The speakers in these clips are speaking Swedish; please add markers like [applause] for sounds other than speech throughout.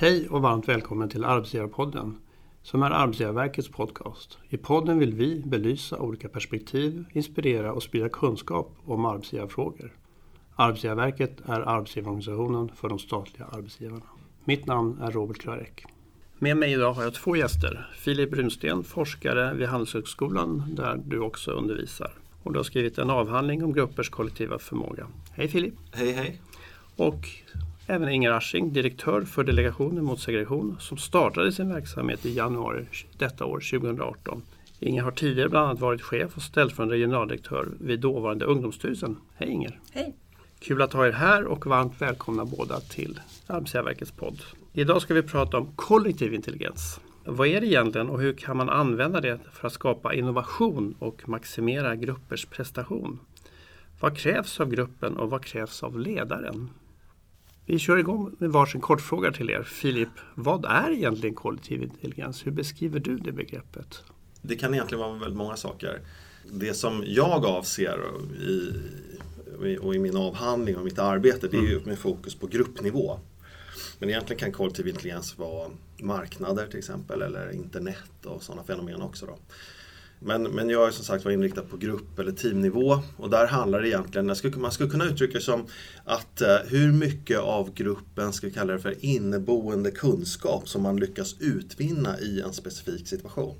Hej och varmt välkommen till Arbetsgivarpodden som är Arbetsgivarverkets podcast. I podden vill vi belysa olika perspektiv, inspirera och sprida kunskap om arbetsgivarfrågor. Arbetsgivarverket är arbetsgivarorganisationen för de statliga arbetsgivarna. Mitt namn är Robert Klarek. Med mig idag har jag två gäster. Filip Brunsten, forskare vid Handelshögskolan där du också undervisar. Och du har skrivit en avhandling om gruppers kollektiva förmåga. Hej Filip! Hej hej! Och även Inger Asching, direktör för Delegationen mot segregation som startade sin verksamhet i januari detta år, 2018. Inger har tidigare bland annat varit chef och ställföreträdande generaldirektör vid dåvarande Ungdomsstyrelsen. Hej Inger! Hej! Kul att ha er här och varmt välkomna båda till Arbetsgivarverkets podd. Idag ska vi prata om kollektiv intelligens. Vad är det egentligen och hur kan man använda det för att skapa innovation och maximera gruppers prestation? Vad krävs av gruppen och vad krävs av ledaren? Vi kör igång med varsin kortfråga till er. Filip, vad är egentligen kollektiv intelligens? Hur beskriver du det begreppet? Det kan egentligen vara väldigt många saker. Det som jag avser i, och i min avhandling och mitt arbete det är ju mm. med fokus på gruppnivå. Men egentligen kan kollektiv intelligens vara marknader till exempel eller internet och sådana fenomen också. Då. Men, men jag är som sagt var inriktad på grupp eller teamnivå och där handlar det egentligen, man skulle kunna uttrycka det som att eh, hur mycket av gruppen, ska vi kalla det för inneboende kunskap som man lyckas utvinna i en specifik situation.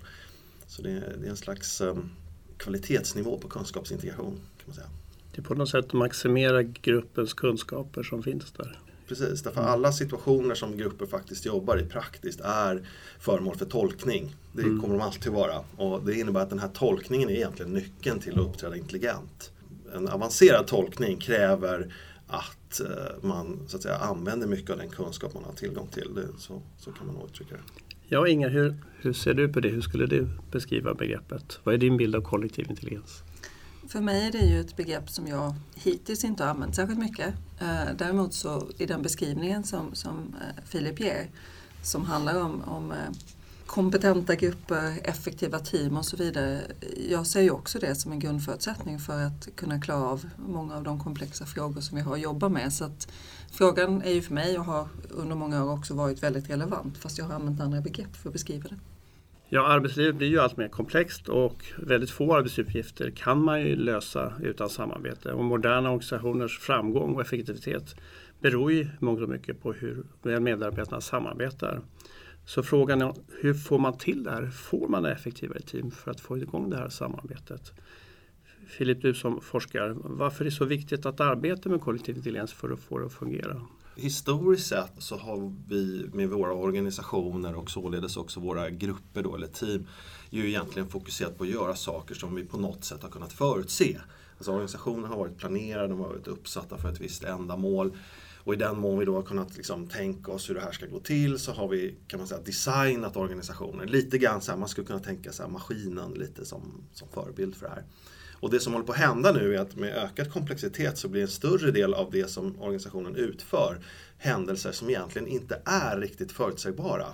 Så det, det är en slags ehm, kvalitetsnivå på kunskapsintegration. kan man säga. Det är på något sätt att maximera gruppens kunskaper som finns där. Precis, därför mm. alla situationer som grupper faktiskt jobbar i praktiskt är föremål för tolkning. Det mm. kommer de alltid vara. Och det innebär att den här tolkningen är egentligen nyckeln till att uppträda intelligent. En avancerad tolkning kräver att eh, man så att säga, använder mycket av den kunskap man har tillgång till. Det, så, så kan man nog uttrycka det. Ja, Inga, hur, hur ser du på det? Hur skulle du beskriva begreppet? Vad är din bild av kollektiv intelligens? För mig är det ju ett begrepp som jag hittills inte har använt särskilt mycket. Eh, däremot så i den beskrivningen som, som eh, Filip ger som handlar om, om eh, kompetenta grupper, effektiva team och så vidare. Jag ser ju också det som en grundförutsättning för att kunna klara av många av de komplexa frågor som vi har att jobba med. Så att frågan är ju för mig och har under många år också varit väldigt relevant fast jag har använt andra begrepp för att beskriva det. Ja, arbetslivet blir ju allt mer komplext och väldigt få arbetsuppgifter kan man ju lösa utan samarbete. Och moderna organisationers framgång och effektivitet beror ju mångt och mycket på hur väl medarbetarna samarbetar. Så frågan är hur får man till det här? Får man effektivare team för att få igång det här samarbetet? Filip, du som forskar, varför är det så viktigt att arbeta med kollektiv intelligens för att få det att fungera? Historiskt sett så har vi med våra organisationer och således också våra grupper då, eller team ju egentligen fokuserat på att göra saker som vi på något sätt har kunnat förutse. Alltså organisationen har varit planerad, de har varit uppsatta för ett visst ändamål. Och i den mån vi då har kunnat liksom tänka oss hur det här ska gå till så har vi kan man säga, designat organisationen. Lite grann så här, man skulle kunna tänka sig maskinen lite som, som förebild för det här. Och det som håller på att hända nu är att med ökad komplexitet så blir en större del av det som organisationen utför händelser som egentligen inte är riktigt förutsägbara.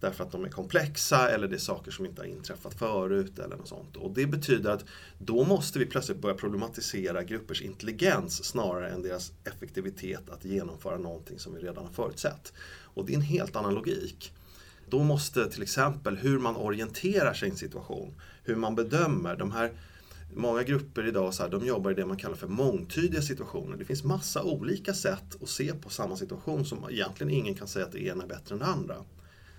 Därför att de är komplexa eller det är saker som inte har inträffat förut eller något sånt. Och det betyder att då måste vi plötsligt börja problematisera gruppers intelligens snarare än deras effektivitet att genomföra någonting som vi redan har förutsett. Och det är en helt annan logik. Då måste till exempel hur man orienterar sig i en situation, hur man bedömer de här Många grupper idag så här, de jobbar i det man kallar för mångtydiga situationer. Det finns massa olika sätt att se på samma situation som egentligen ingen kan säga att det ena är bättre än det andra.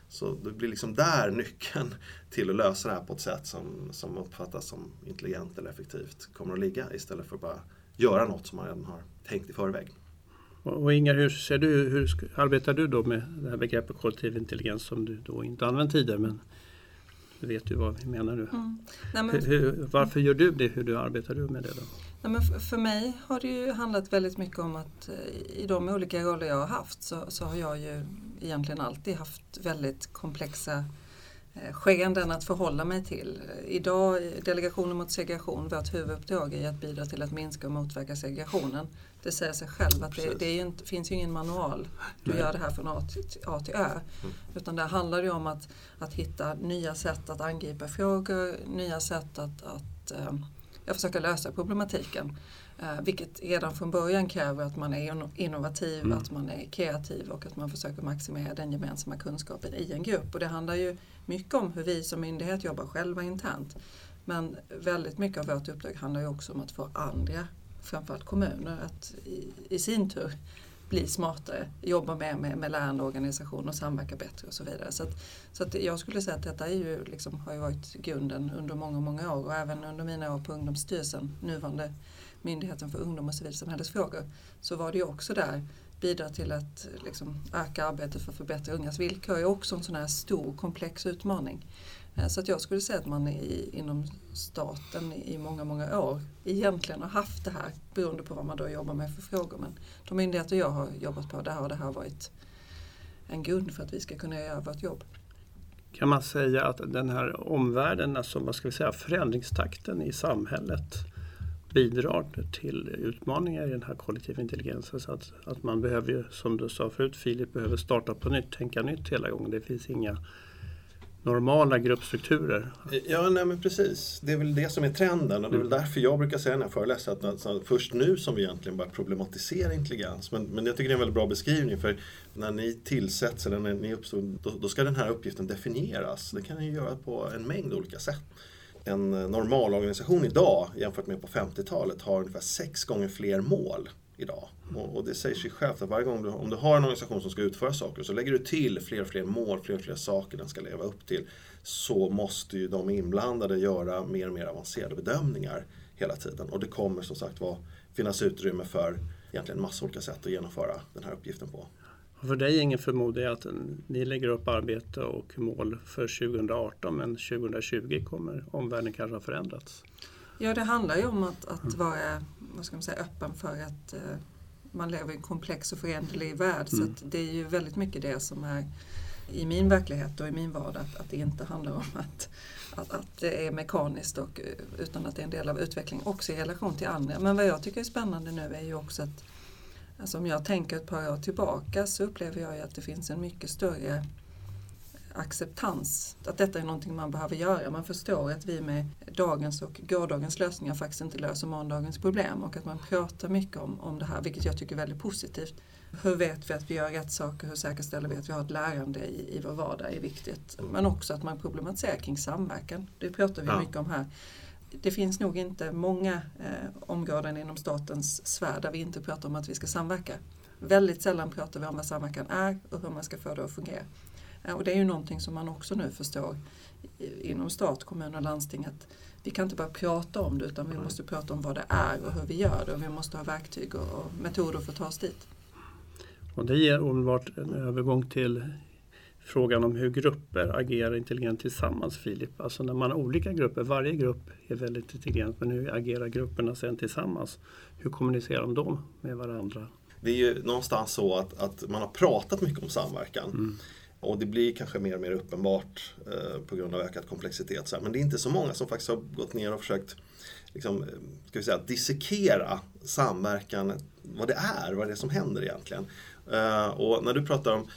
Så det blir liksom där nyckeln till att lösa det här på ett sätt som, som uppfattas som intelligent eller effektivt kommer att ligga istället för att bara göra något som man redan har tänkt i förväg. Och Inger, hur, ser du, hur arbetar du då med det här begreppet kollektiv intelligens som du då inte använt tidigare men du vet ju vad vi menar nu. Mm. Nej, men, hur, varför gör du det? Hur arbetar du med det? då? Nej, men för, för mig har det ju handlat väldigt mycket om att eh, i de olika roller jag har haft så, så har jag ju egentligen alltid haft väldigt komplexa skeenden att förhålla mig till. Idag, Delegationen mot segregation, vårt huvuduppdrag är att bidra till att minska och motverka segregationen. Det säger sig själv att det, det inte, finns ju ingen manual. Du Nej. gör det här från A till, A till Ö. Mm. Utan det handlar ju om att, att hitta nya sätt att angripa frågor, nya sätt att, att jag försöker lösa problematiken. Eh, vilket redan från början kräver att man är innovativ, mm. att man är kreativ och att man försöker maximera den gemensamma kunskapen i en grupp. Och det handlar ju mycket om hur vi som myndighet jobbar själva internt. Men väldigt mycket av vårt uppdrag handlar ju också om att få andra, framförallt kommuner, att i, i sin tur bli smartare, jobba mer med, med lärande organisationer och samverka bättre och så vidare. Så, att, så att jag skulle säga att detta är ju, liksom, har ju varit grunden under många, många år och även under mina år på Ungdomsstyrelsen, nuvarande Myndigheten för ungdom och civilsamhällesfrågor, så var det ju också där bidra till att liksom, öka arbetet för att förbättra ungas villkor är också en sån här stor komplex utmaning. Eh, så att jag skulle säga att man i, inom staten i många, många år egentligen har haft det här beroende på vad man då jobbar med för frågor. Men de myndigheter jag har jobbat på, där har det här varit en grund för att vi ska kunna göra vårt jobb. Kan man säga att den här omvärlden, alltså vad ska vi säga, förändringstakten i samhället bidrar till utmaningar i den här kollektiva intelligensen. Så att, att man behöver, som du sa förut Filip, behöver starta på nytt, tänka nytt hela gången. Det finns inga normala gruppstrukturer. Ja, nej men precis. Det är väl det som är trenden och det är väl mm. därför jag brukar säga när jag föreläser att alltså, först nu som vi egentligen börjar problematisera intelligens. Men, men jag tycker det är en väldigt bra beskrivning för när ni tillsätts eller när ni uppstår, då, då ska den här uppgiften definieras. Det kan ni göra på en mängd olika sätt en normalorganisation idag jämfört med på 50-talet har ungefär sex gånger fler mål idag. Och, och, det säger sig självt att varje gång du, om du har en organisation som ska utföra saker så lägger du till fler och fler mål, fler och fler saker den ska leva upp till. Så måste ju de inblandade göra mer och mer avancerade bedömningar hela tiden. Och det kommer som sagt var finnas utrymme för egentligen massa olika sätt att genomföra den här uppgiften på. För dig ingen förmodar jag att ni lägger upp arbete och mål för 2018 men 2020 kommer omvärlden kanske ha förändrats? Ja, det handlar ju om att, att vara vad ska man säga, öppen för att uh, man lever i en komplex och föränderlig värld. Mm. Så det är ju väldigt mycket det som är i min verklighet och i min vardag, att, att det inte handlar om att, att, att, det är mekaniskt och, utan att det är en del av utvecklingen också i relation till andra. Men vad jag tycker är spännande nu är ju också att Alltså om jag tänker ett par år tillbaka så upplever jag att det finns en mycket större acceptans. Att detta är någonting man behöver göra. Man förstår att vi med dagens och gårdagens lösningar faktiskt inte löser morgondagens problem och att man pratar mycket om, om det här, vilket jag tycker är väldigt positivt. Hur vet vi att vi gör rätt saker? Hur säkerställer vi att vi har ett lärande i, i vår vardag är viktigt. Men också att man problematiserar kring samverkan. Det pratar vi ja. mycket om här det finns nog inte många eh, områden inom statens sfär där vi inte pratar om att vi ska samverka. Väldigt sällan pratar vi om vad samverkan är och hur man ska få det att fungera. Eh, och det är ju någonting som man också nu förstår inom stat, kommun och landsting att vi kan inte bara prata om det utan vi måste prata om vad det är och hur vi gör det och vi måste ha verktyg och metoder för att ta oss dit. Och det ger omedelbart en övergång till frågan om hur grupper agerar intelligent tillsammans Filip. Alltså när man har olika grupper, varje grupp är väldigt intelligent men hur agerar grupperna sen tillsammans? Hur kommunicerar de med varandra? Det är ju någonstans så att, att man har pratat mycket om samverkan. Mm. Och det blir kanske mer och mer uppenbart eh, på grund av ökad komplexitet. Så här. Men det är inte så många som faktiskt har gått ner och försökt liksom, eh, ska vi säga, dissekera samverkan, vad det är, vad det är som händer egentligen. Eh, och när du pratar om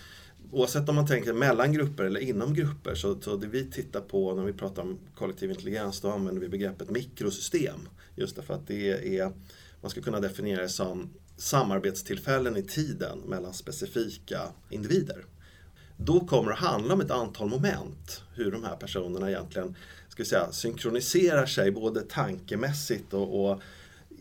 oavsett om man tänker mellan grupper eller inom grupper så, så det vi tittar på när vi pratar om kollektiv intelligens då använder vi begreppet mikrosystem. Just därför att det är, man ska kunna definiera det som samarbetstillfällen i tiden mellan specifika individer. Då kommer det att handla om ett antal moment, hur de här personerna egentligen ska säga, synkroniserar sig både tankemässigt och, och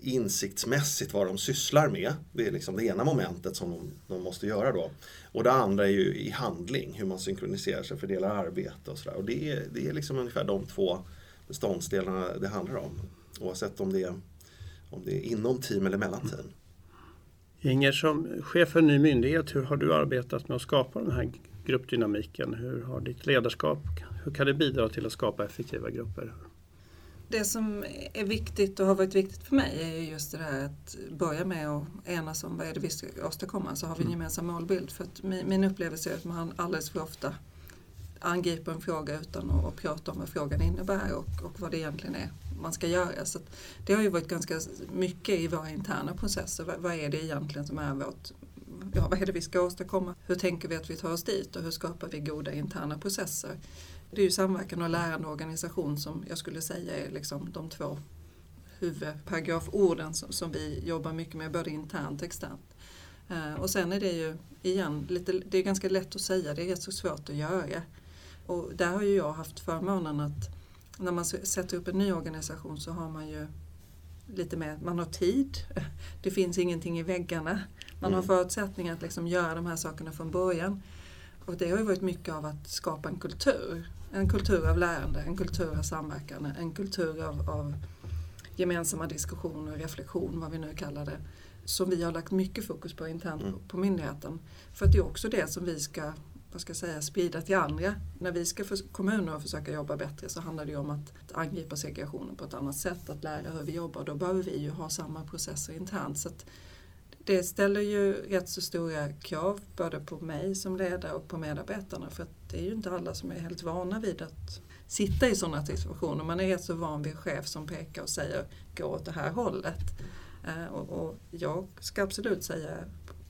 insiktsmässigt vad de sysslar med. Det är liksom det ena momentet som de, de, måste göra då. Och det andra är ju i handling, hur man synkroniserar sig, fördelar arbete och sådär. Och det är, det är liksom ungefär de två beståndsdelarna det handlar om. Oavsett om det är, om det är inom team eller mellan team. Inger, som chef för en ny myndighet, hur har du arbetat med att skapa den här gruppdynamiken? Hur har ditt ledarskap, hur kan det bidra till att skapa effektiva grupper? Det som är viktigt och har varit viktigt för mig är just det här att börja med att enas om vad är det vi ska åstadkomma så har vi en mm. gemensam målbild. För att min upplevelse är att man alldeles för ofta angriper en fråga utan att prata om vad frågan innebär och, och vad det egentligen är man ska göra. Så det har ju varit ganska mycket i våra interna processer. Vad, vad är det egentligen som är vårt ja, vad är det vi ska åstadkomma? Hur tänker vi att vi tar oss dit och hur skapar vi goda interna processer? Det är ju samverkan och lärande organisation som jag skulle säga är liksom de två huvudparagraforden som, som vi jobbar mycket med både internt och externt. Eh, och sen är det ju igen, lite, det är ganska lätt att säga, det är rätt så svårt att göra. Och där har ju jag haft förmånen att när man sätter upp en ny organisation så har man ju lite mer, man har tid, [laughs] det finns ingenting i väggarna. Man har mm. förutsättningar att liksom göra de här sakerna från början. Och det har ju varit mycket av att skapa en kultur. En kultur av lärande, en kultur av samverkan, en kultur av, av gemensamma diskussioner, reflektion, vad vi nu kallar det. Som vi har lagt mycket fokus på internt mm. på myndigheten. För att det är också det som vi ska vad ska jag säga, sprida till andra. När vi ska få kommuner att försöka jobba bättre så handlar det om att, angripa segregationen på ett annat sätt, att lära hur vi jobbar. Då behöver vi ju ha samma processer internt. Så det ställer ju rätt så stora krav både på mig som ledare och på medarbetarna för att det är ju inte alla som är helt vana vid att sitta i sådana situationer. Man är rätt så van vid en chef som pekar och säger gå åt det här hållet. Eh, och, och jag ska absolut säga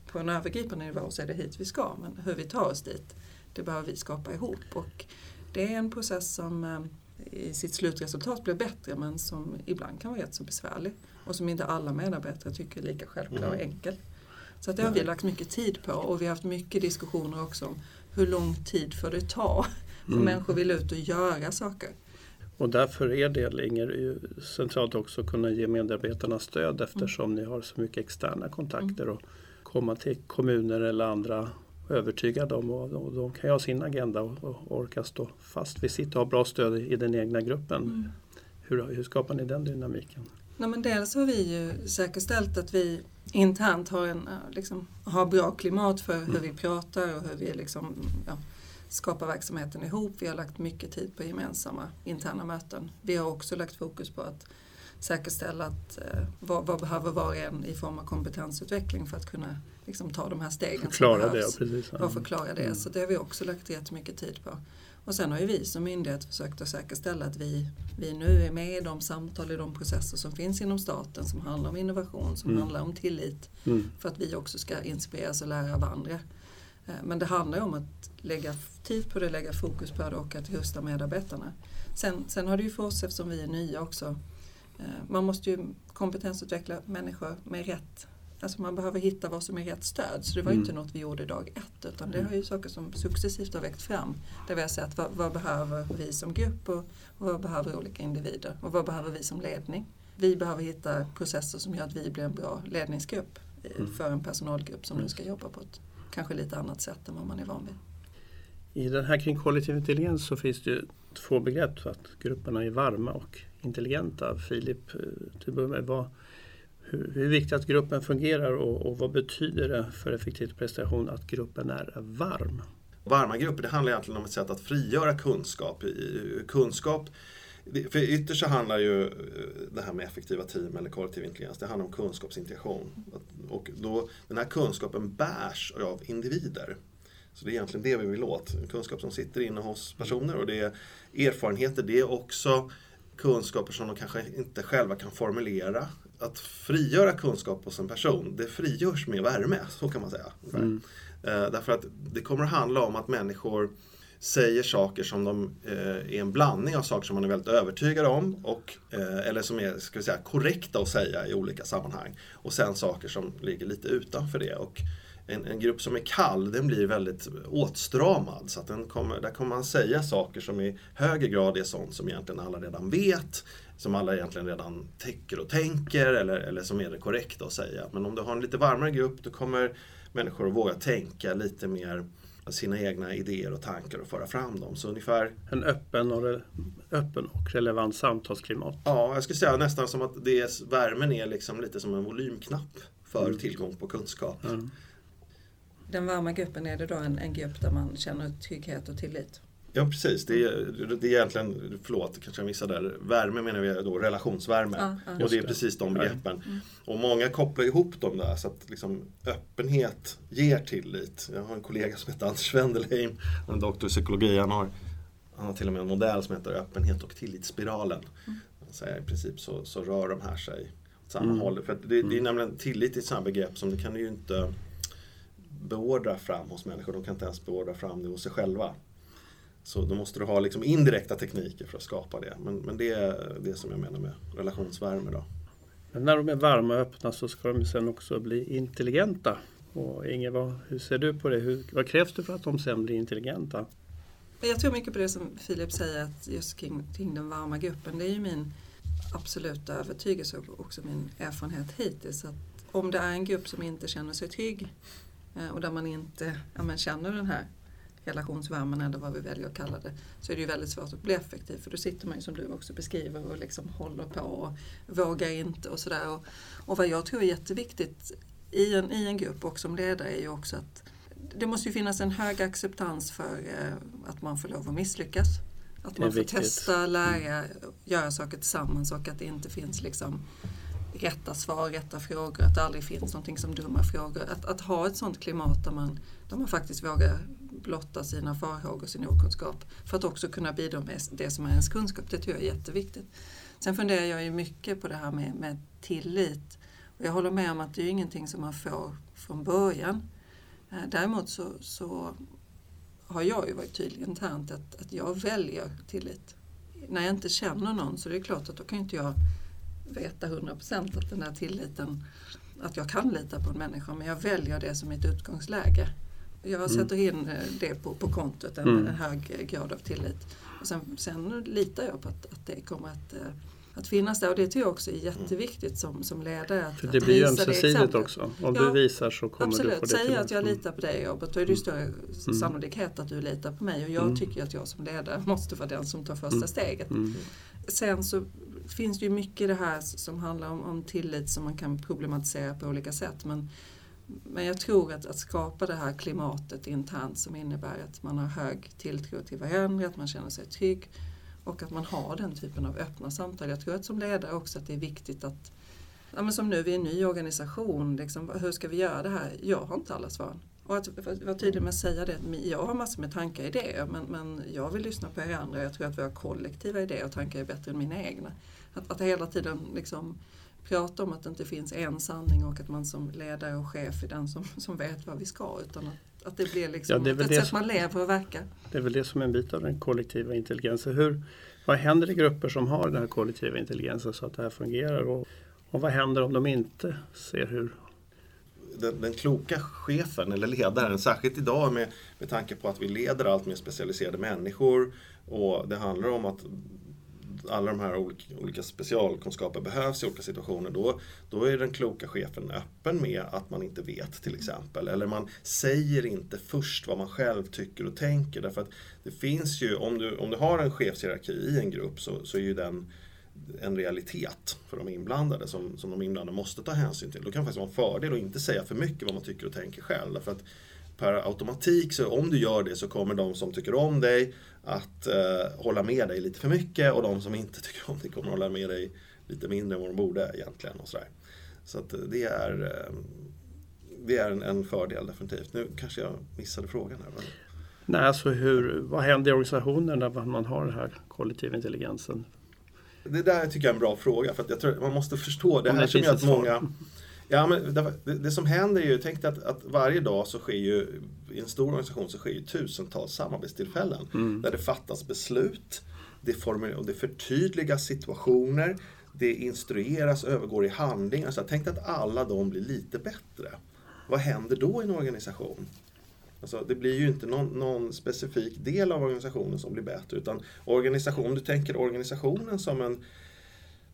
på en övergripande nivå så är det hit vi ska men hur vi tar oss dit det behöver vi skapa ihop. Och det är en process som eh, i sitt slutresultat blir bättre men som ibland kan vara rätt så besvärlig och som inte alla medarbetare tycker är lika självklar och mm. enkel. Så det har vi lagt mycket tid på och vi har haft mycket diskussioner också om hur lång tid får det ta? För mm. människor vill ut och göra saker. Och därför är det Inger centralt också att kunna ge medarbetarna stöd eftersom mm. ni har så mycket externa kontakter mm. och komma till kommuner eller andra övertyga dem och, och de kan ju ha sin agenda och, och orka stå fast vid sitt och ha bra stöd i den egna gruppen. Mm. Hur, hur skapar ni den dynamiken? Nej, men dels har vi ju säkerställt att vi internt har, en, liksom, har bra klimat för hur mm. vi pratar och hur vi liksom, ja, skapar verksamheten ihop. Vi har lagt mycket tid på gemensamma interna möten. Vi har också lagt fokus på att säkerställa att eh, vad, vad, behöver var och en i form av kompetensutveckling för att kunna liksom, ta de här stegen förklara som behövs. Det, precis. Och förklara det. Mm. Så det har vi också lagt jättemycket tid på. Och sen har ju vi som myndighet försökt att säkerställa att vi, vi nu är med i de samtal, i de processer som finns inom staten som handlar om innovation, som mm. handlar om tillit. Mm. För att vi också ska inspireras och lära av andra. Eh, men det handlar om att lägga tid på det, lägga fokus på det och att rusta medarbetarna. Sen, sen har det ju för oss, eftersom vi är nya också, eh, man måste ju kompetensutveckla människor med rätt Alltså man behöver hitta vad som är rätt stöd. Så det var mm. inte något vi gjorde dag ett utan det har ju saker som successivt har växt fram. Där vi har sett vad, vad behöver vi som grupp och, och, vad behöver olika individer och vad behöver vi som ledning. Vi behöver hitta processer som gör att vi blir en bra ledningsgrupp mm. för en personalgrupp som nu ska jobba på ett kanske lite annat sätt än vad man är van vid. I den här kring kollektiv intelligens så finns det två begrepp. För att grupperna är varma och intelligenta. Filip, eh, till börja vad, hur, hur viktigt att gruppen fungerar och, och, vad betyder det för effektiv prestation att gruppen är varm? Varma grupper det handlar egentligen om ett sätt att frigöra kunskap. kunskap för ytterst så handlar ju eh, det här med effektiva team eller kollektiv intelligens, det handlar om kunskapsintegration. Och då, den här kunskapen bärs av individer. Så det är egentligen det vi vill åt. Kunskap som sitter inne hos personer och det är erfarenheter, det är också kunskaper som de kanske inte själva kan formulera att frigöra kunskap hos en person, det frigörs med värme, så kan man säga. Mm. Eh, därför att det kommer att handla om att människor säger saker som de eh, är en blandning av saker som man är väldigt övertygad om och, eh, eller som är ska vi säga, korrekta att säga i olika sammanhang. Och sen saker som ligger lite utanför det. Och en, en grupp som är kall, den blir väldigt åtstramad. Så att den kommer, där kommer man säga saker som i högre grad är sånt som egentligen alla redan vet som alla egentligen redan tycker och tänker eller, eller som är det korrekta att säga. Men om du har en lite varmare grupp då kommer människor att våga tänka lite mer sina egna idéer och tankar och föra fram dem. Så ungefär... En öppen och, re, öppen och relevant samtalsklimat. Ja, jag skulle säga nästan som att det, värmen är liksom lite som en volymknapp för mm. tillgång på kunskap. Mm. Den varma gruppen, är det då en, en grupp där man känner trygghet och tillit? Ja precis, det är, det är egentligen, förlåt kanske jag missade där, värme menar vi då relationsvärme. Ja, ja. Och det är precis de begreppen. Mm. Och många kopplar ihop dem där så att liksom, öppenhet ger tillit. Jag har en kollega som heter Anders Wendelheim, en doktor i psykologi. Han har, han har till och med en modell som heter öppenhet och tillitsspiralen. Mm. Så I princip så, så rör de här sig åt samma mm. håll. För det, det, är mm. nämligen tillit i ett sådant begrepp som det kan du ju inte beordra fram hos människor. De kan inte ens beordra fram det hos sig själva. Så då måste du ha liksom indirekta tekniker för att skapa det. Men, men det är det som jag menar med relationsvärme. Då. Men när de är varma och öppna så ska de sen också bli intelligenta. Och Inge, vad, hur ser du på det? Hur, vad krävs det för att de sen blir intelligenta? Jag tror mycket på det som Filip säger, att just kring, kring den varma gruppen. Det är ju min absoluta övertygelse och också min erfarenhet hittills. Att om det är en grupp som inte känner sig trygg eh, och där man inte ja, men känner den här relationsvärmen eller vad vi väljer att kalla det, så är det ju väldigt svårt att bli effektiv. För då sitter man ju som du också beskriver och liksom håller på och vågar inte och sådär. Och, och vad jag tror är jätteviktigt i en, i en grupp och som ledare är ju också att det måste ju finnas en hög acceptans för eh, att man får lov att misslyckas. Att man får viktigt. testa, lära, göra saker tillsammans och att det inte finns liksom rätta svar, rätta frågor, att det aldrig finns någonting som dumma frågor. Att, att ha ett sådant klimat där man, där man faktiskt vågar blotta sina farhågor, sin okunskap för att också kunna bidra med det som är ens kunskap, det tror jag är jätteviktigt. Sen funderar jag ju mycket på det här med, med tillit. Och jag håller med om att det är ingenting som man får från början. Eh, däremot så, så har jag ju varit tydlig internt att, att jag väljer tillit. När jag inte känner någon så är det klart att då kan inte jag veta 100% att den där tilliten, att jag kan lita på en människa, men jag väljer det som mitt utgångsläge. Jag sätter in eh, det på, på kontot, en, Mm. hög grad av tillit. Och sen, sen litar jag på att, att det kommer att, eh, att finnas där och det tror jag också är jätteviktigt som, som ledare. Att, För det att blir ju ömsesidigt också. Om Ja, du visar så kommer du få Absolut, det säger tillbaka. att jag Mm. litar på dig Robert, då är det ju större sannolikhet att du litar på mig och jag Mm. tycker att jag som ledare [laughs] måste vara den som tar första Mm. steget. Mm. Sen så finns det ju mycket i det här som handlar om, om tillit som man kan problematisera på olika sätt. Men, men jag tror att, att skapa det här klimatet internt som innebär att man har hög tilltro till varandra, att man känner sig trygg och att man har den typen av öppna samtal. Jag tror att som ledare också att det är viktigt att Ja, men som nu, vi är en ny organisation, liksom, hur ska vi göra det här? Jag har inte alla svar. Och att vara tydlig med att säga det, jag har massor med tankar och idéer men, men jag vill lyssna på er andra. Jag tror att våra kollektiva idéer och tankar är bättre än mina egna. Att, att hela tiden liksom prata om att det inte finns en sanning och att man som ledare och chef är den som, som vet vad vi ska. Utan att, att det blir liksom Ja, det är ett det sätt som- man lever och verkar. Det är väl det som är en bit av den kollektiva intelligensen. Hur, vad händer i grupper som har den här kollektiva intelligensen så att det här fungerar? Och, och vad händer om de inte ser hur? den, den kloka chefen eller ledaren, särskilt idag med, med tanke på att vi leder allt mer specialiserade människor och det handlar om att alla de här olika, olika specialkunskaper behövs i olika situationer. Då, då är den kloka chefen öppen med att man inte vet till exempel. Eller man säger inte först vad man själv tycker och tänker. Därför att det finns ju, om du, om du har en chefshierarki i en grupp så, så är ju den en realitet för de inblandade som, som de inblandade måste ta hänsyn till. Då kan det faktiskt vara en fördel att inte säga för mycket vad man tycker och tänker själv. Därför att per automatik, så om du gör det så kommer de som tycker om dig att eh, hålla med dig lite för mycket och de som inte [laughs] tycker om dig kommer hålla med dig lite mindre än vad de borde egentligen. Och sådär. Så att eh, det är, eh, det är en, en fördel definitivt. Nu kanske jag missade frågan här. Nej, alltså hur, vad händer i organisationen när man har den här kollektiva intelligensen? Det där tycker jag är en bra fråga för jag tror man måste förstå det Om här det som gör att många Ja, men det, det, som händer är ju, tänk dig att, att varje dag så sker ju, i en stor organisation så sker ju tusentals samarbetstillfällen Mm. där det fattas beslut, det, formuler, och det förtydligas situationer, det instrueras, övergår i handling. Alltså, tänk dig att alla de blir lite bättre. Vad händer då i en organisation? Alltså, det blir ju inte någon, någon specifik del av organisationen som blir bättre utan organisation, om du tänker organisationen som en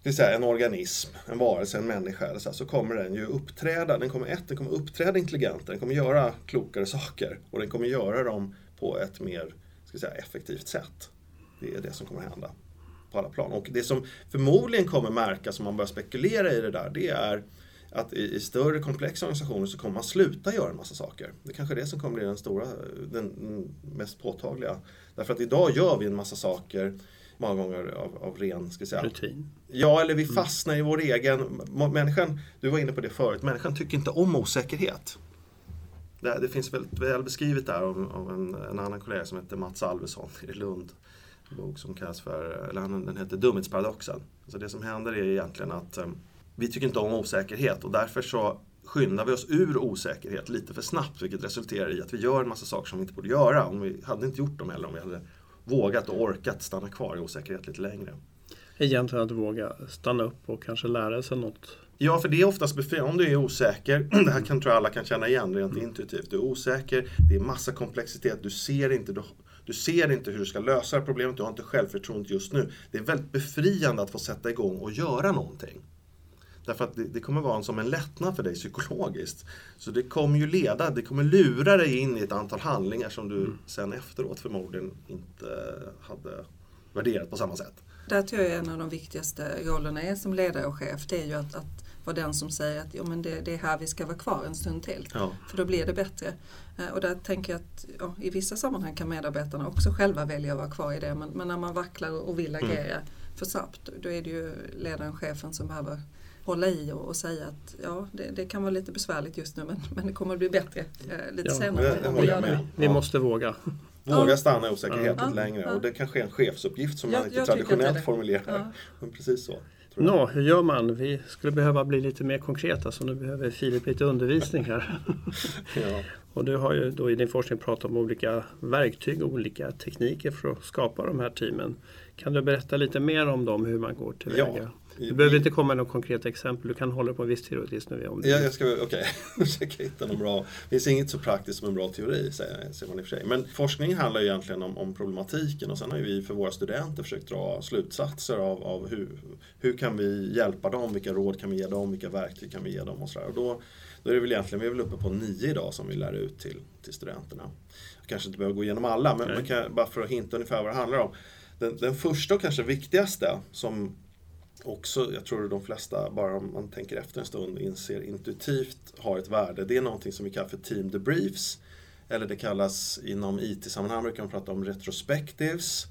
det vill säga en organism, en varelse, en människa, så, här, så kommer den ju uppträda. Den kommer, ett, den kommer uppträda intelligent, den kommer göra klokare saker och den kommer göra dem på ett mer ska säga, effektivt sätt. Det är det som kommer hända på alla plan. Och det som förmodligen kommer märkas om man börjar spekulera i det där, det är att i, i större komplexa organisationer så kommer man sluta göra en massa saker. Det kanske är det som kommer bli den stora, den mest påtagliga. Därför att idag gör vi en massa saker många gånger av, av ren, ska säga, Rutin. Ja, eller vi fastnar i vår egen... Människan, du var inne på det förut, människan tycker inte om osäkerhet. Det, det finns väldigt väl beskrivet där av, av en, en annan kollega som heter Mats Alvesson i Lund. En bok som kallas för, eller den heter Dumhetsparadoxen. Så det som händer är egentligen att eh, vi tycker inte om osäkerhet och därför så skyndar vi oss ur osäkerhet lite för snabbt vilket resulterar i att vi gör en massa saker som vi inte borde göra. Om vi hade inte gjort dem heller om vi hade vågat och orkat stanna kvar i osäkerhet lite längre. Egentligen att våga stanna upp och kanske lära sig något Ja, för det är oftast befriande om du är osäker. [clears throat] Det här kan, tror jag alla kan känna igen rent intuitivt. Du är osäker, det är massa komplexitet, du ser inte, du, du ser inte hur du ska lösa problemet, du har inte självförtroende just nu. Det är väldigt befriande att få sätta igång och göra någonting. Därför att det, det, kommer vara en, som en lättnad för dig psykologiskt. Så det kommer ju leda, det kommer lura dig in i ett antal handlingar som du mm. sen efteråt förmodligen inte hade värderat på samma sätt. Där tror jag en av de viktigaste rollerna är som ledare och chef, det är ju att, att vara den som säger att jo, men det, det, är här vi ska vara kvar en stund till. Ja. För då blir det bättre. Eh, och där tänker jag att ja, i vissa sammanhang kan medarbetarna också själva välja att vara kvar i det. Men, men när man vacklar och vill mm. agera mm. för snabbt, då är det ju ledaren, chefen som behöver hålla i och, och säga att ja, det, det, kan vara lite besvärligt just nu men, men det kommer att bli bättre eh, lite ja, senare. Vi, vi, vi måste våga. Våga stanna i osäkerheten ja. längre och det kanske är en chefsuppgift som jag, man inte traditionellt formulerar. Men precis så. Nå, hur gör man? Vi skulle behöva bli lite mer konkreta så nu behöver Filip lite undervisning här. [laughs] ja. Och du har ju då i din forskning pratat om olika verktyg och olika tekniker för att skapa de här teamen. Kan du berätta lite mer om dem, hur man går tillväga? Ja. Du behöver inte komma med något konkret exempel, du kan hålla på en viss teori nu om det. Ja, jag ska okej, [laughs] okay. hitta någon bra. Det finns inget så praktiskt som en bra teori, säger man i och för sig. Men forskning handlar ju egentligen om, om problematiken och sen har vi för våra studenter försökt dra slutsatser av, av hur, hur kan vi hjälpa dem, vilka råd kan vi ge dem, vilka verktyg kan vi ge dem och sådär. Och då, då är det väl egentligen, vi är väl uppe på nio idag som vi lär ut till, till studenterna. Jag kanske inte behöver gå igenom alla, men man kan, bara för att hinta ungefär vad det handlar om. Den, den första och kanske viktigaste som också, jag tror de flesta, bara om man tänker efter en stund, inser intuitivt har ett värde. Det är någonting som vi kallar för team debriefs. Eller det kallas inom IT-sammanhang brukar man prata om retrospectives.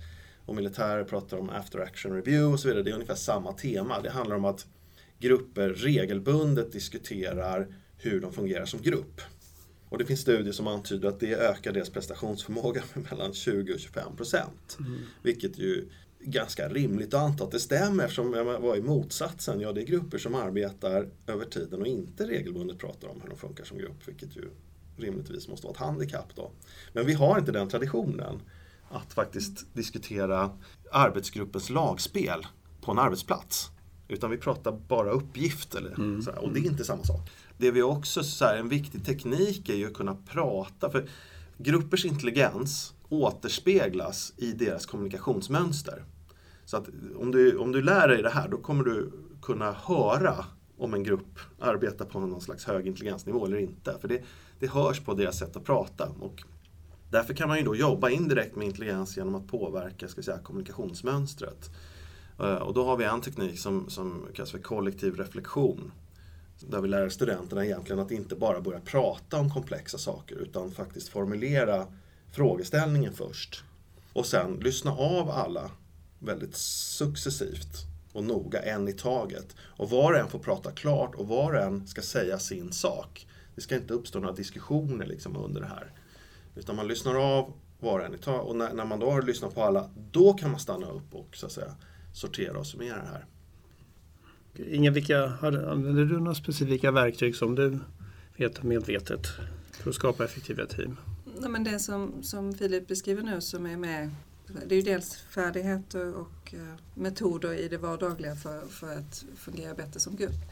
Och militärer pratar om after action review och så vidare. Det är ungefär samma tema. Det handlar om att grupper regelbundet diskuterar hur de fungerar som grupp. Och det finns studier som antyder att det ökar deras prestationsförmåga [laughs] med mellan 20 och 25 procent. Mm. Vilket ju ganska rimligt att anta att det stämmer eftersom jag var i motsatsen. Ja, det är grupper som arbetar över tiden och inte regelbundet pratar om hur de funkar som grupp, vilket ju rimligtvis måste vara ett handikapp då. Men vi har inte den traditionen att faktiskt diskutera arbetsgruppens lagspel på en arbetsplats. Utan vi pratar bara uppgift eller mm. så och det är inte samma sak. Det vi också, så här, en viktig teknik är ju att kunna prata. För gruppers intelligens återspeglas i deras kommunikationsmönster. Så att om du, om du lär dig det här då kommer du kunna höra om en grupp arbetar på någon slags hög intelligensnivå eller inte. För det, det hörs på deras sätt att prata. Och därför kan man ju då jobba indirekt med intelligens genom att påverka ska säga, kommunikationsmönstret. Eh, och då har vi en teknik som, som kallas för kollektiv reflektion. Där vi lär studenterna egentligen att inte bara börja prata om komplexa saker utan faktiskt formulera frågeställningen först. Och sen lyssna av alla väldigt successivt och noga, en i taget. Och var och en får prata klart och var och en ska säga sin sak. Det ska inte uppstå några diskussioner liksom under det här. Utan man lyssnar av var och en i taget. Och när, när, man då har lyssnat på alla, då kan man stanna upp och så att säga, sortera och summera det här. Inga, vilka, använder du några specifika verktyg som du vet medvetet för att skapa effektiva team? Nej, men det som, som Filip beskriver nu som är med det är ju dels färdigheter och eh, metoder i det vardagliga för, för att fungera bättre som grupp.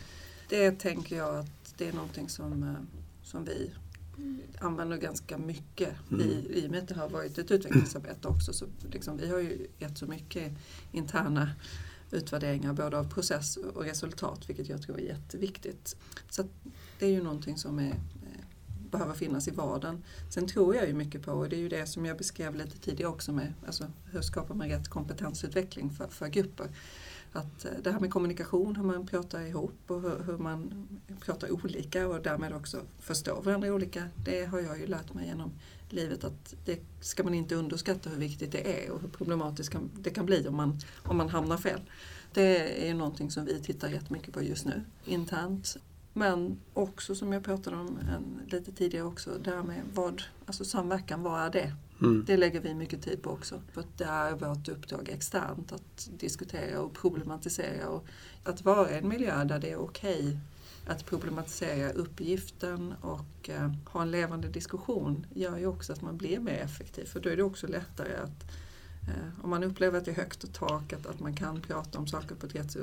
Det tänker jag att det är någonting som, eh, som vi använder ganska mycket mm. i, i och med att det har varit ett utvecklingsarbete också. Så liksom, vi har ju gett så mycket interna utvärderingar både av process och resultat vilket jag tror är jätteviktigt. Så det är ju någonting som är behöva finnas i vardagen. Sen tror jag ju mycket på, och det är ju det som jag beskrev lite tidigare också med, alltså hur skapar man rätt kompetensutveckling för, för grupper. Att eh, det här med kommunikation, hur man pratar ihop och hur, hur man pratar olika och därmed också förstår varandra olika. Det har jag ju lärt mig genom livet att det ska man inte underskatta hur viktigt det är och hur problematiskt det kan bli om man, om man hamnar fel. Det är ju någonting som vi tittar jättemycket på just nu internt men också som jag pratade om en, lite tidigare också, det här med vad, alltså samverkan, vad är det? Mm. Det lägger vi mycket tid på också. För det är vårt uppdrag externt att diskutera och problematisera och att vara i en miljö där det är okej okay att problematisera uppgiften och eh, ha en levande diskussion gör ju också att man blir mer effektiv för då är det också lättare att eh, om man upplever att det är högt och tak, att, att man kan prata om saker på ett rätt så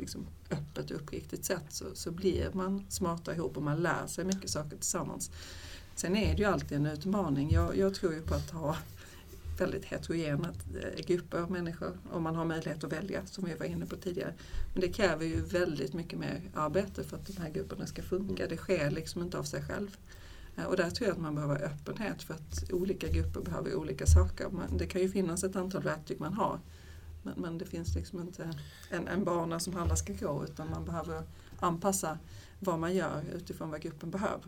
liksom öppet och uppriktigt sätt så, så blir man smarta ihop och man lär sig mycket saker tillsammans. Sen är det ju alltid en utmaning. Jag, jag tror ju på att ha väldigt heterogena eh, grupper av människor om man har möjlighet att välja som vi var inne på tidigare. Men det kräver ju väldigt mycket mer arbete för att de här grupperna ska funka. Det sker liksom inte av sig själv. Eh, och där tror jag att man behöver öppenhet för att olika grupper behöver olika saker. Det kan ju finnas ett antal verktyg man har men, men det finns liksom inte en, en bana som alla ska gå utan man behöver anpassa vad man gör utifrån vad gruppen behöver.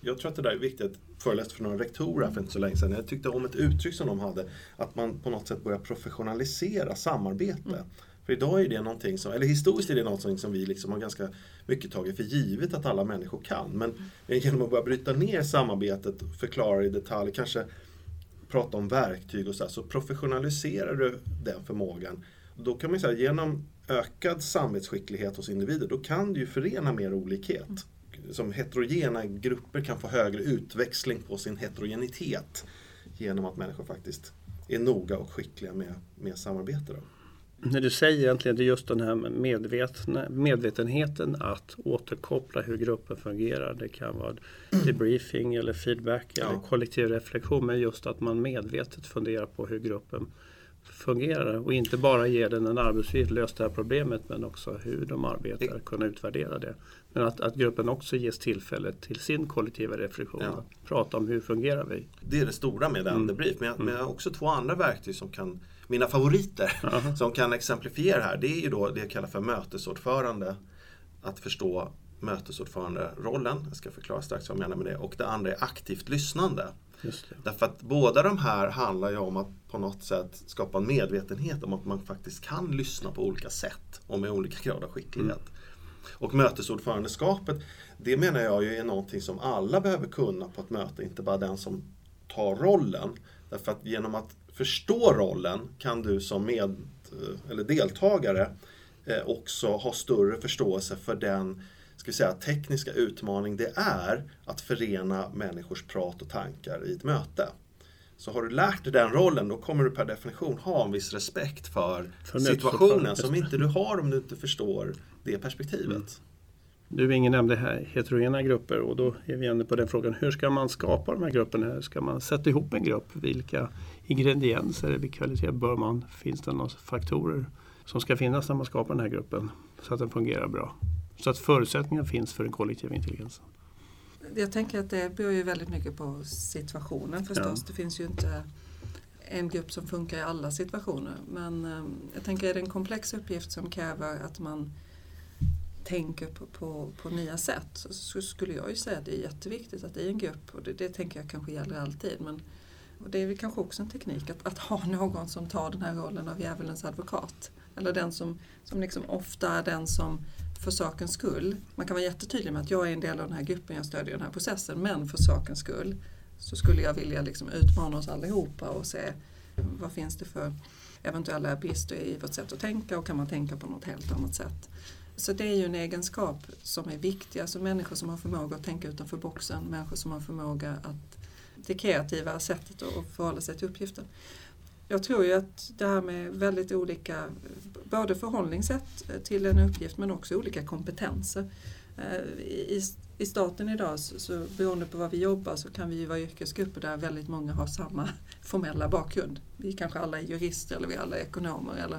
Jag tror att det där är viktigt. Jag föreläste för några rektorer för inte så länge sedan. Jag tyckte om ett uttryck som de hade, att man på något sätt börjar professionalisera samarbete. Mm. För idag är det någonting som, eller historiskt är det något som vi liksom har ganska mycket tagit för givet att alla människor kan. Men genom att börja bryta ner samarbetet, förklara i detalj, kanske prata om verktyg och så, här, så professionaliserar du den förmågan. Då kan man säga genom ökad samvetsskicklighet hos individer, då kan du ju förena mer olikhet. Som heterogena grupper kan få högre utväxling på sin heterogenitet genom att människor faktiskt är noga och skickliga med, med samarbete. Då när du säger egentligen det är just den här medvetna, medvetenheten att återkoppla hur gruppen fungerar. Det kan vara debriefing eller feedback ja. eller kollektiv reflektion. Men just att man medvetet funderar på hur gruppen fungerar och inte bara ger den en arbetsuppgift, lös det här problemet men också hur de arbetar, kunna utvärdera det. Men att, att gruppen också ges tillfälle till sin kollektiva reflektion, ja. att prata om hur fungerar vi. Det är det stora med den mm. debrief, men jag, men jag har också två andra verktyg som kan mina favoriter [laughs] uh-huh. som kan exemplifiera det här. Det är ju då det jag kallar för mötesordförande. Att förstå mötesordförande-rollen. Jag ska förklara strax vad jag menar med det. Och det andra är aktivt lyssnande. Därför att båda de här handlar ju om att på något sätt skapa en medvetenhet om att man faktiskt kan lyssna på olika sätt och med olika grad av skicklighet. Mm. Och mötesordförandeskapet, det menar jag ju är någonting som alla behöver kunna på ett möte, inte bara den som tar rollen. Därför att genom att förstå rollen kan du som med, eller deltagare eh, också ha större förståelse för den ska vi säga, tekniska utmaning det är att förena människors prat och tankar i ett möte. Så har du lärt dig den rollen då kommer du per definition ha en viss respekt för, för situationen som inte du har om du inte förstår det perspektivet. Du ingen nämnde här heterogena grupper och då är vi inne på den frågan. Hur ska man skapa de här grupperna? Hur ska man sätta ihop en grupp? Vilka ingredienser eller kvalitet bör man? Finns det några faktorer som ska finnas när man skapar den här gruppen så att den fungerar bra? Så att förutsättningar finns för den kollektiva intelligensen. Jag tänker att det beror ju väldigt mycket på situationen förstås. Ja. Det finns ju inte en grupp som funkar i alla situationer. Men eh, jag tänker att det är en komplex uppgift som kräver att man tänker på, på, på, nya sätt så skulle jag ju säga att det är jätteviktigt att i en grupp, och det, det tänker jag kanske gäller alltid, men och det är väl kanske också en teknik att, att ha [laughs] någon som tar den här rollen av djävulens advokat. Eller den som, som liksom ofta är den som för sakens skull, man kan vara jättetydlig med att jag är en del av den här gruppen, jag stödjer den här processen, men för sakens skull så skulle jag vilja liksom utmana oss allihopa och se vad finns det för eventuella brister i vårt sätt att tänka och kan man tänka på något helt annat sätt. Så det är ju en egenskap som är viktig, alltså människor som har förmåga att tänka utanför boxen, människor som har förmåga att det kreativa sättet att förhålla sig till uppgiften. Jag tror ju att det här med väldigt olika, både förhållningssätt till en uppgift men också olika kompetenser. Eh, I, i staten idag, så, så beroende på var vi jobbar, så kan vi ju vara yrkesgrupper där väldigt många har samma formella bakgrund. Vi kanske alla är jurister eller vi alla är ekonomer eller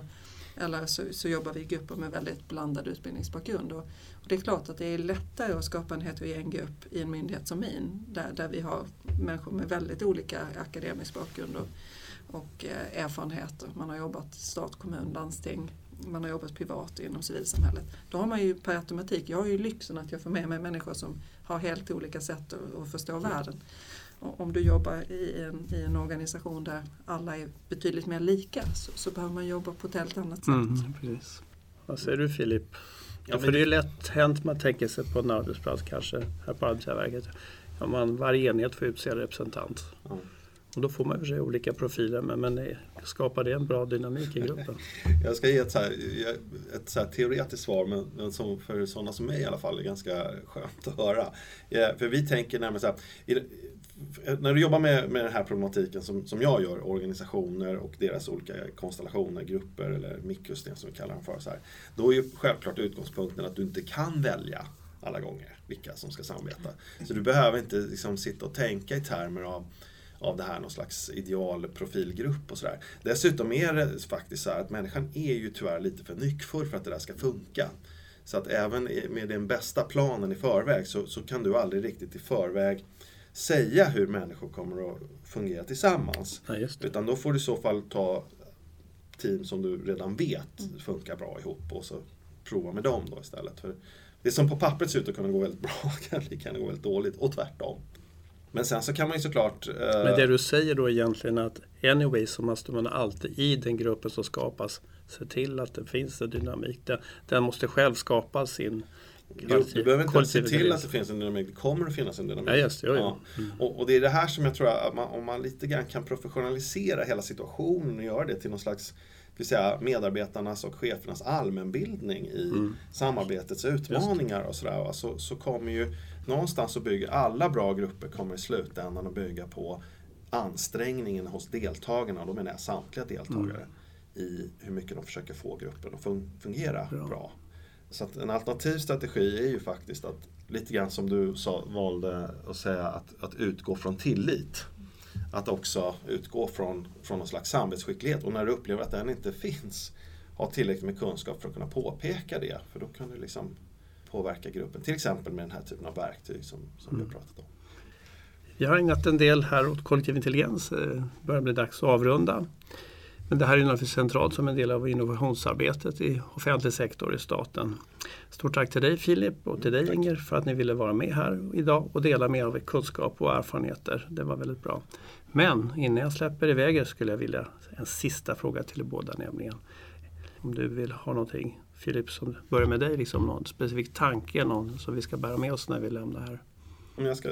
eller så, så jobbar vi i grupper med väldigt blandad utbildningsbakgrund. Och, och, det är klart att det är lättare att skapa en heterogen grupp i en myndighet som min, där, där vi har människor med väldigt olika akademisk bakgrund och, och eh, erfarenheter. Man har jobbat stat, kommun, landsting, man har jobbat privat inom civilsamhället. Då har man ju per automatik, jag har ju lyxen att jag får med mig människor som har helt olika sätt att, att förstå världen om du jobbar i en, i en organisation där alla är betydligt mer lika så, så behöver man jobba på ett helt annat sätt. Mm, precis. Vad säger du Filip? Ja, för det är lätt hänt man tänker sig på en arbetsplats kanske här på Arbetsgivarverket. Ja, man, varje enhet får utse en representant. Mm. Och då får man för sig olika profiler men, men skapar det en bra dynamik i gruppen? [laughs] Jag ska ge ett, så här, ett så teoretiskt svar men, men som för sådana som mig i alla fall är ganska skönt att höra. Ja, för vi tänker närmast så här, när du jobbar med, med den här problematiken som, som jag gör, organisationer och deras olika konstellationer, grupper eller mikrosystem som vi kallar dem för. Så här, då är ju självklart utgångspunkten att du inte kan välja alla gånger vilka som ska samarbeta. Så du behöver inte liksom sitta och tänka i termer av av det här någon slags idealprofilgrupp och sådär. Dessutom är det faktiskt så att människan är ju tyvärr lite för nyckfull för att det där ska funka. Så att även med den bästa planen i förväg så, så kan du aldrig riktigt i förväg säga hur människor kommer att fungera tillsammans. Ja, Utan då får du i så fall ta team som du redan vet mm. funkar bra ihop och så prova med dem då istället. För det som på pappret ser ut att kunna gå väldigt [laughs] bra kan gärna gå väldigt dåligt och tvärtom. Men sen så kan man ju såklart... Eh... Men det du säger då egentligen att anyway så måste man alltid i den gruppen som skapas se till att det finns en dynamik. Den, den måste själv skapa sin Jo, du behöver inte se till att det finns en dynamik, det kommer att finnas en dynamik. Ja, just, jo, ja. Mm. Och, och, det är det här som jag tror att man, om man lite grann kan professionalisera hela situationen och göra det till någon slags vill säga, medarbetarnas och chefernas allmänbildning i mm. samarbetets utmaningar och sådär. Så, så kommer ju någonstans så bygger alla bra grupper kommer i slutändan att bygga på ansträngningen hos deltagarna, då menar jag samtliga deltagare, mm. i hur mycket de försöker få gruppen att fungera bra. bra. Så en alternativ strategi är ju faktiskt att, lite grann som du sa, valde att säga, att, att utgå från tillit. Att också utgå från, från någon slags samvetsskicklighet och när du upplever att den inte finns, ha tillräckligt med kunskap för att kunna påpeka det. För då kan du liksom påverka gruppen. Till exempel med den här typen av verktyg som, som mm. vi har pratat om. Vi har ägnat en del här åt kollektiv intelligens. Det eh, börjar bli dags att avrunda. Men det här är naturligtvis centralt som en del av innovationsarbetet i offentlig sektor i staten. Stort tack till dig Filip och till dig. Inger för att ni ville vara med här idag och dela med er av kunskap och erfarenheter. Det var väldigt bra. Men innan jag släpper iväg er skulle jag vilja en sista fråga till er båda nämligen. Om du vill ha någonting Filip, som börjar med dig, liksom någon specifik tanke någon som vi ska bära med oss när vi lämnar här? Om jag ska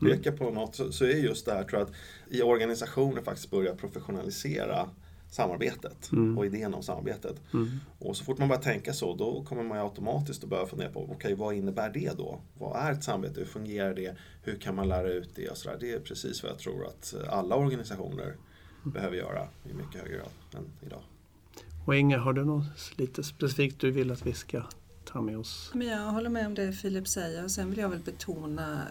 peka på något så, så är just det här tror jag att i organisationer faktiskt börja professionalisera samarbetet mm. och idén om samarbetet. Mm. Och så fort man börjar tänka så då kommer man automatiskt att börja fundera på okej okay, vad innebär det då? Vad är ett samarbete? Hur fungerar det? Hur kan man lära ut det? Och så där. Det är precis vad jag tror att alla organisationer mm. behöver göra i mycket högre grad än idag. Och Inger, har du något lite specifikt du vill att vi ska ta med oss? Men jag håller med om det Filip säger och sen vill jag väl betona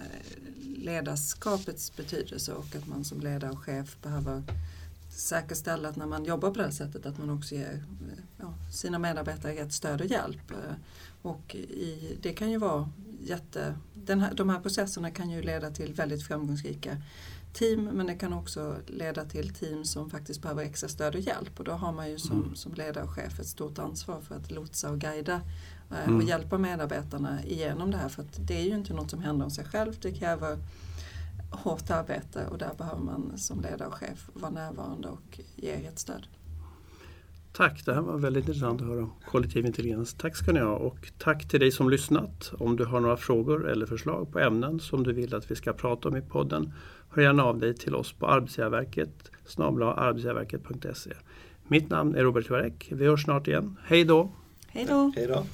ledarskapets betydelse och att man som ledare och chef behöver säkerställa att när man jobbar på det här sättet att man också ger ja, sina medarbetare rätt stöd och hjälp. Och i, det kan ju vara jätte... Den här, de här processerna kan ju leda till väldigt framgångsrika team men det kan också leda till team som faktiskt behöver extra stöd och hjälp och då har man ju som, mm. som ledare och chef ett stort ansvar för att lotsa och guida eh, mm. och hjälpa medarbetarna igenom det här för att det är ju inte något som händer av sig självt. Det kräver hårt arbete och där behöver man som ledare och chef vara närvarande och ge rätt stöd. Tack, det här var väldigt intressant att höra om kollektiv intelligens. Tack ska ni ha och tack till dig som lyssnat. Om du har några frågor eller förslag på ämnen som du vill att vi ska prata om i podden, hör gärna av dig till oss på Arbetsgivarverket arbetsgivarverket.se. Mitt namn är Robert Varek. Vi hörs snart igen. Hej då! Hej då!